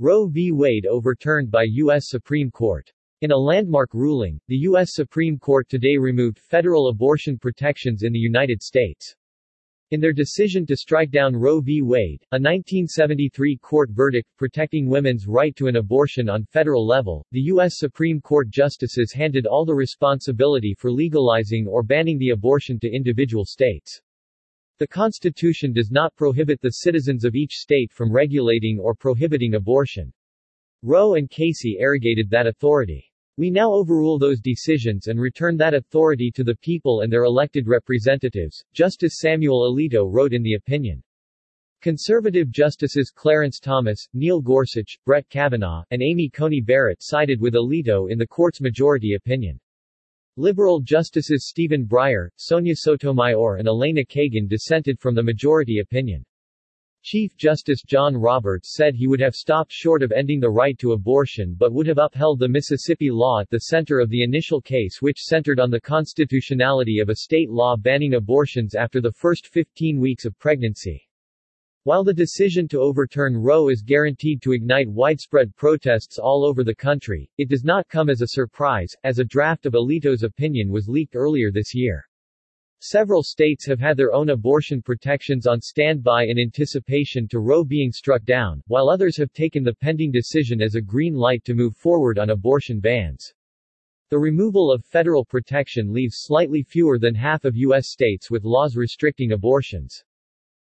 Roe v. Wade overturned by U.S. Supreme Court. In a landmark ruling, the U.S. Supreme Court today removed federal abortion protections in the United States. In their decision to strike down Roe v. Wade, a 1973 court verdict protecting women's right to an abortion on federal level, the U.S. Supreme Court justices handed all the responsibility for legalizing or banning the abortion to individual states. The Constitution does not prohibit the citizens of each state from regulating or prohibiting abortion. Roe and Casey arrogated that authority. We now overrule those decisions and return that authority to the people and their elected representatives, Justice Samuel Alito wrote in the opinion. Conservative Justices Clarence Thomas, Neil Gorsuch, Brett Kavanaugh, and Amy Coney Barrett sided with Alito in the court's majority opinion. Liberal Justices Stephen Breyer, Sonia Sotomayor and Elena Kagan dissented from the majority opinion. Chief Justice John Roberts said he would have stopped short of ending the right to abortion but would have upheld the Mississippi law at the center of the initial case which centered on the constitutionality of a state law banning abortions after the first 15 weeks of pregnancy. While the decision to overturn Roe is guaranteed to ignite widespread protests all over the country, it does not come as a surprise, as a draft of Alito's opinion was leaked earlier this year. Several states have had their own abortion protections on standby in anticipation to Roe being struck down, while others have taken the pending decision as a green light to move forward on abortion bans. The removal of federal protection leaves slightly fewer than half of U.S. states with laws restricting abortions.